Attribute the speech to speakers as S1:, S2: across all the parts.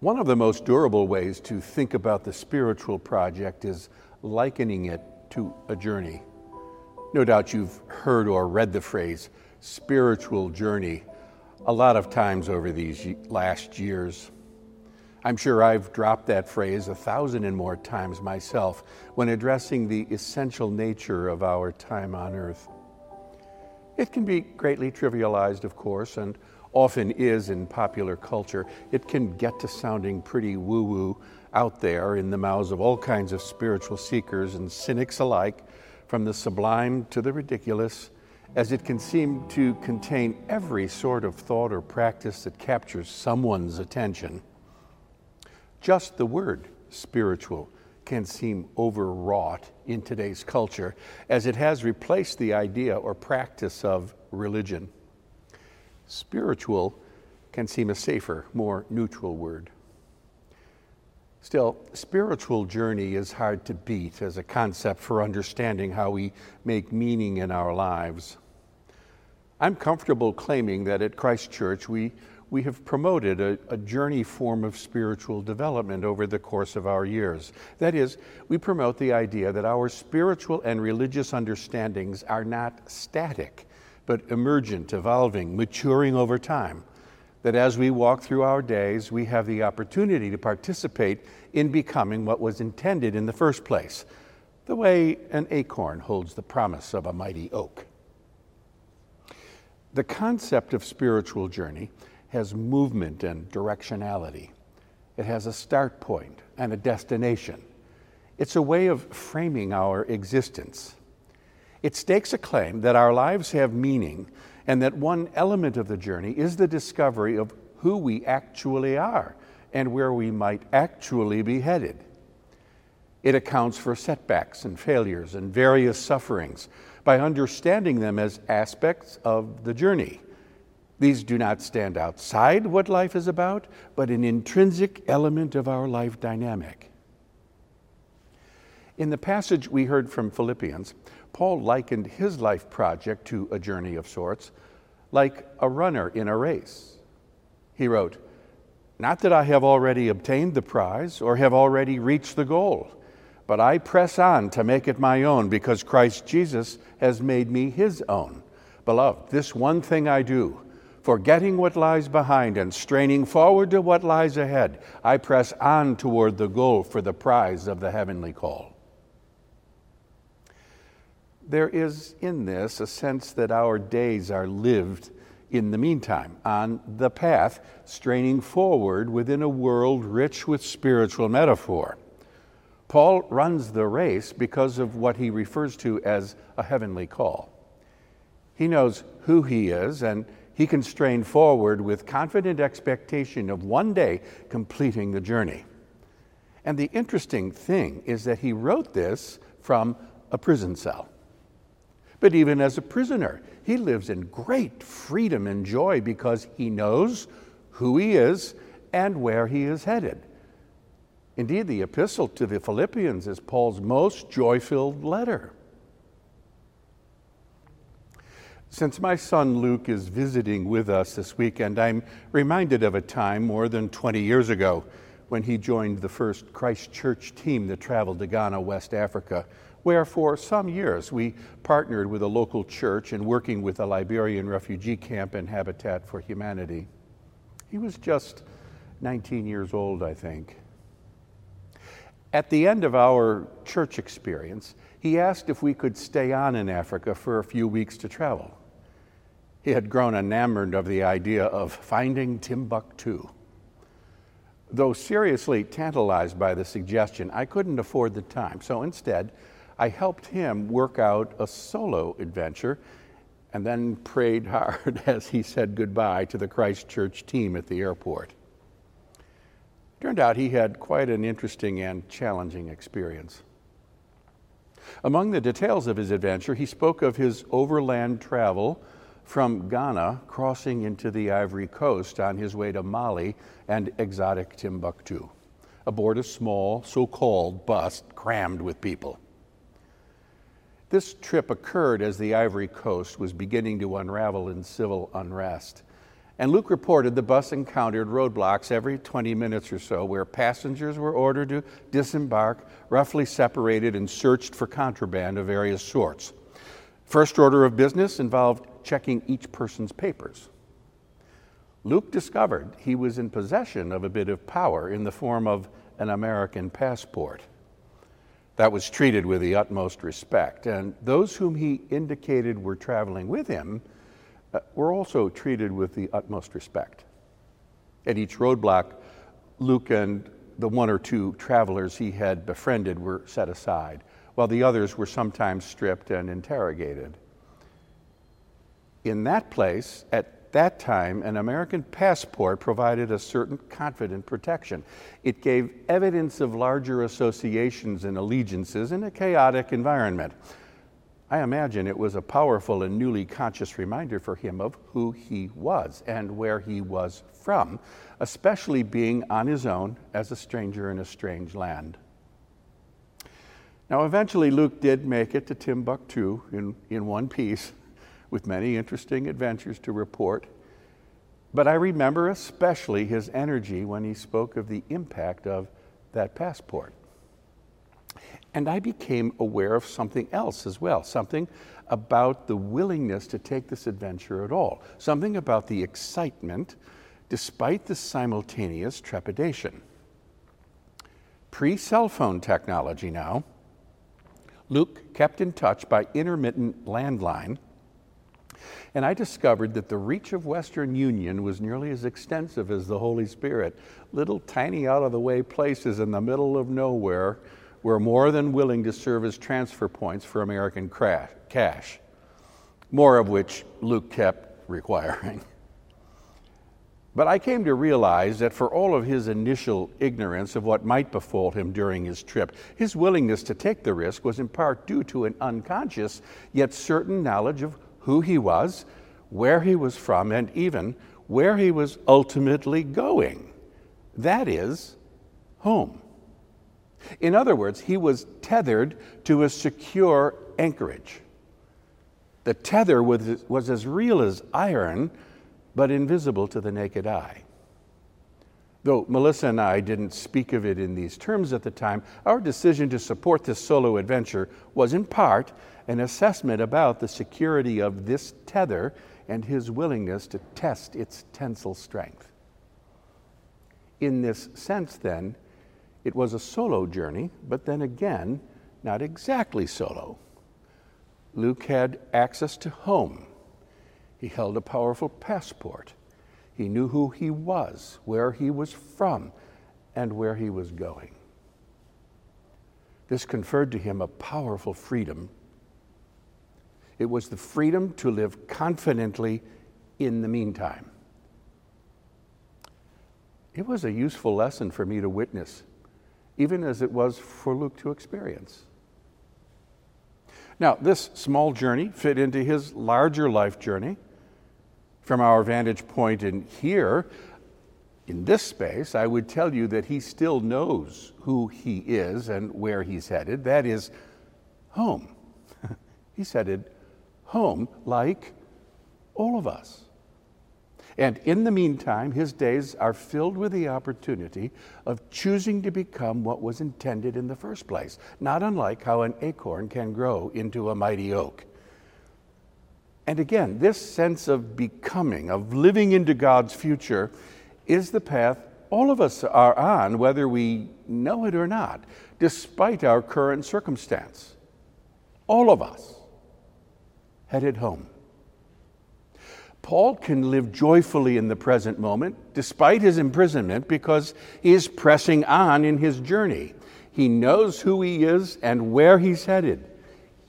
S1: One of the most durable ways to think about the spiritual project is likening it to a journey. No doubt you've heard or read the phrase spiritual journey a lot of times over these last years. I'm sure I've dropped that phrase a thousand and more times myself when addressing the essential nature of our time on earth. It can be greatly trivialized, of course, and often is in popular culture. It can get to sounding pretty woo woo out there in the mouths of all kinds of spiritual seekers and cynics alike, from the sublime to the ridiculous, as it can seem to contain every sort of thought or practice that captures someone's attention. Just the word spiritual can seem overwrought in today's culture as it has replaced the idea or practice of religion. Spiritual can seem a safer, more neutral word. Still, spiritual journey is hard to beat as a concept for understanding how we make meaning in our lives. I'm comfortable claiming that at Christ Church we, we have promoted a, a, journey form of spiritual development over the course of our years. That is, we promote the idea that our spiritual and religious understandings are not static, but emergent, evolving, maturing over time that as we walk through our days, we have the opportunity to participate in becoming what was intended in the first place, the way an acorn holds the promise of a mighty oak. The concept of spiritual journey has movement and directionality. It has a start point and a destination. It's a way of framing our existence. It stakes a claim that our lives have meaning and that one element of the journey is the discovery of who we actually are and where we might actually be headed. It accounts for setbacks and failures and various sufferings by understanding them as aspects of the journey. These do not stand outside what life is about, but an intrinsic element of our life dynamic. In the passage we heard from Philippians, Paul likened his life project to a journey of sorts, like a runner in a race. He wrote, Not that I have already obtained the prize or have already reached the goal, but I press on to make it my own because Christ Jesus has made me his own. Beloved, this one thing I do, forgetting what lies behind and straining forward to what lies ahead, I press on toward the goal for the prize of the heavenly call there is in this a sense that our days are lived in the meantime, on the path, straining forward within a world rich with spiritual metaphor. Paul runs the race because of what he refers to as a heavenly call. He knows who he is, and he can strain forward with confident expectation of one day completing the journey. And the interesting thing is that he wrote this from a prison cell. But even as a prisoner, he lives in great freedom and joy because he knows who he is and where he is headed. Indeed, the epistle to the Philippians is Paul's most joy filled letter. Since my son Luke is visiting with us this weekend, I'm reminded of a time more than 20 years ago when he joined the first Christ Church team that traveled to Ghana, West Africa where for some years we partnered with a local church in working with a Liberian refugee camp and Habitat for Humanity. He was just 19 years old, I think. At the end of our church experience, he asked if we could stay on in Africa for a few weeks to travel. He had grown enamored of the idea of finding Timbuktu. Though seriously tantalized by the suggestion, I couldn't afford the time, so instead, I helped him work out a solo adventure and then prayed hard as he said goodbye to the Christ Church team at the airport. Turned out he had quite an interesting and challenging experience. Among the details of his adventure, he spoke of his overland travel from Ghana crossing into the Ivory Coast on his way to Mali and exotic Timbuktu aboard a small, so called bus crammed with people. This trip occurred as the Ivory Coast was beginning to unravel in civil unrest. And Luke reported the bus encountered roadblocks every 20 minutes or so where passengers were ordered to disembark, roughly separated, and searched for contraband of various sorts. First order of business involved checking each person's papers. Luke discovered he was in possession of a bit of power in the form of an American passport. That was treated with the utmost respect, and those whom he indicated were traveling with him uh, were also treated with the utmost respect. At each roadblock, Luke and the one or two travelers he had befriended were set aside, while the others were sometimes stripped and interrogated. In that place, at that time, an American passport provided a certain confident protection. It gave evidence of larger associations and allegiances in a chaotic environment. I imagine it was a powerful and newly conscious reminder for him of who he was and where he was from, especially being on his own as a stranger in a strange land. Now, eventually, Luke did make it to Timbuktu in, in one piece, with many interesting adventures to report. But I remember especially his energy when he spoke of the impact of that passport. And I became aware of something else as well, something about the willingness to take this adventure at all, something about the excitement despite the simultaneous trepidation. Pre cell phone technology now, Luke kept in touch by intermittent landline, and I discovered that the reach of Western Union was nearly as extensive as the Holy Spirit. Little tiny out of the way places in the middle of nowhere were more than willing to serve as transfer points for American cash, more of which Luke kept requiring. But I came to realize that for all of his initial ignorance of what might befall him during his trip, his willingness to take the risk was in part due to an unconscious yet certain knowledge of who he was, where he was from, and even where he was ultimately going. That is, home. In other words, he was tethered to a secure anchorage. The tether was, was as real as iron, but invisible to the naked eye. Though Melissa and I didn't speak of it in these terms at the time, our decision to support this solo adventure was in part an assessment about the security of this tether and his willingness to test its tensile strength. In this sense, then, it was a solo journey, but then again, not exactly solo. Luke had access to home. He held a powerful passport. He knew who he was, where he was from, and where he was going. This conferred to him a powerful freedom. It was the freedom to live confidently in the meantime. It was a useful lesson for me to witness even as it was for Luke to experience. Now, this small journey fit into his larger life journey. From our vantage point in here, in this space, I would tell you that he still knows who he is and where he's headed. That is home. he's headed home like all of us. And in the meantime, his days are filled with the opportunity of choosing to become what was intended in the first place, not unlike how an acorn can grow into a mighty oak. And again, this sense of becoming, of living into God's future, is the path all of us are on, whether we know it or not, despite our current circumstance. All of us headed home. Paul can live joyfully in the present moment despite his imprisonment because he is pressing on in his journey. He knows who he is and where he's headed.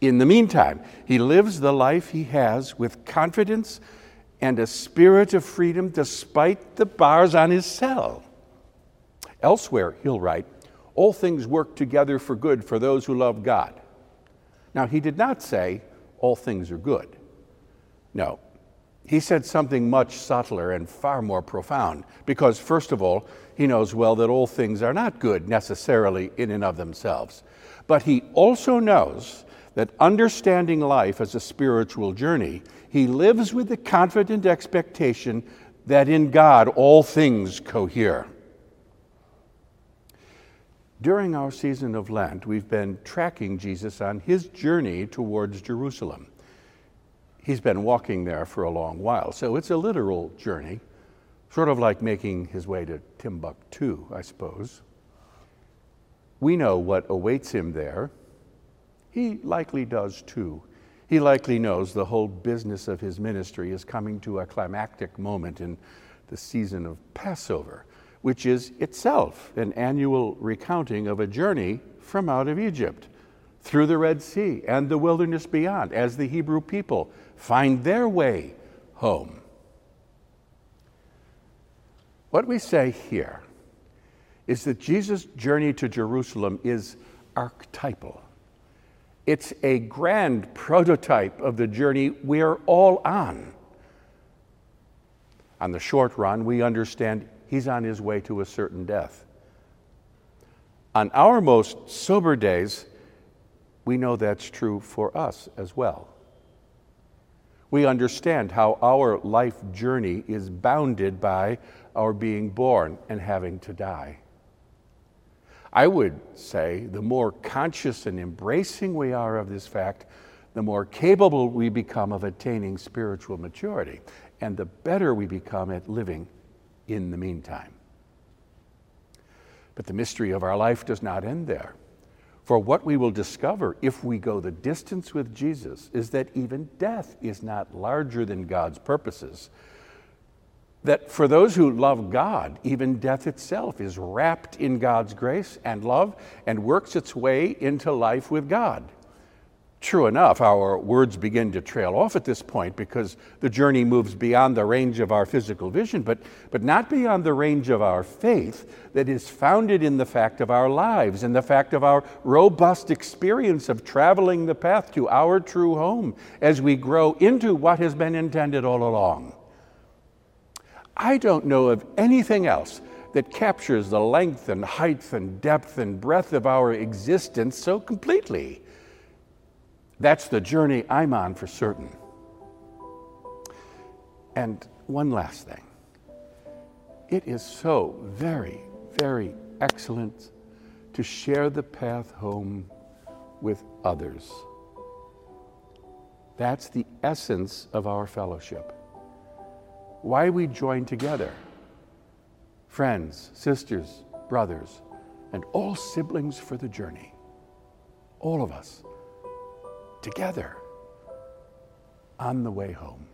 S1: In the meantime, he lives the life he has with confidence and a spirit of freedom despite the bars on his cell. Elsewhere, he'll write, All things work together for good for those who love God. Now, he did not say, All things are good. No, he said something much subtler and far more profound, because, first of all, he knows well that all things are not good necessarily in and of themselves. But he also knows that understanding life as a spiritual journey, he lives with the confident expectation that in God all things cohere. During our season of Lent, we've been tracking Jesus on his journey towards Jerusalem. He's been walking there for a long while, so it's a literal journey, sort of like making his way to Timbuktu, I suppose. We know what awaits him there. He likely does too. He likely knows the whole business of his ministry is coming to a climactic moment in the season of Passover, which is itself an annual recounting of a journey from out of Egypt through the Red Sea and the wilderness beyond as the Hebrew people find their way home. What we say here is that Jesus' journey to Jerusalem is archetypal. It's a grand prototype of the journey we're all on. On the short run, we understand he's on his way to a certain death. On our most sober days, we know that's true for us as well. We understand how our life journey is bounded by our being born and having to die. I would say the more conscious and embracing we are of this fact, the more capable we become of attaining spiritual maturity, and the better we become at living in the meantime. But the mystery of our life does not end there. For what we will discover if we go the distance with Jesus is that even death is not larger than God's purposes, that for those who love God, even death itself is wrapped in God's grace and love and works its way into life with God. True enough, our words begin to trail off at this point because the journey moves beyond the range of our physical vision, but, but not beyond the range of our faith that is founded in the fact of our lives and the fact of our robust experience of traveling the path to our true home as we grow into what has been intended all along I don't know of anything else that captures the length and height and depth and breadth of our existence so completely. That's the journey I'm on for certain. And one last thing it is so very, very excellent to share the path home with others. That's the essence of our fellowship why we join together friends, sisters, brothers, and all siblings for the journey. All of us together on the way home.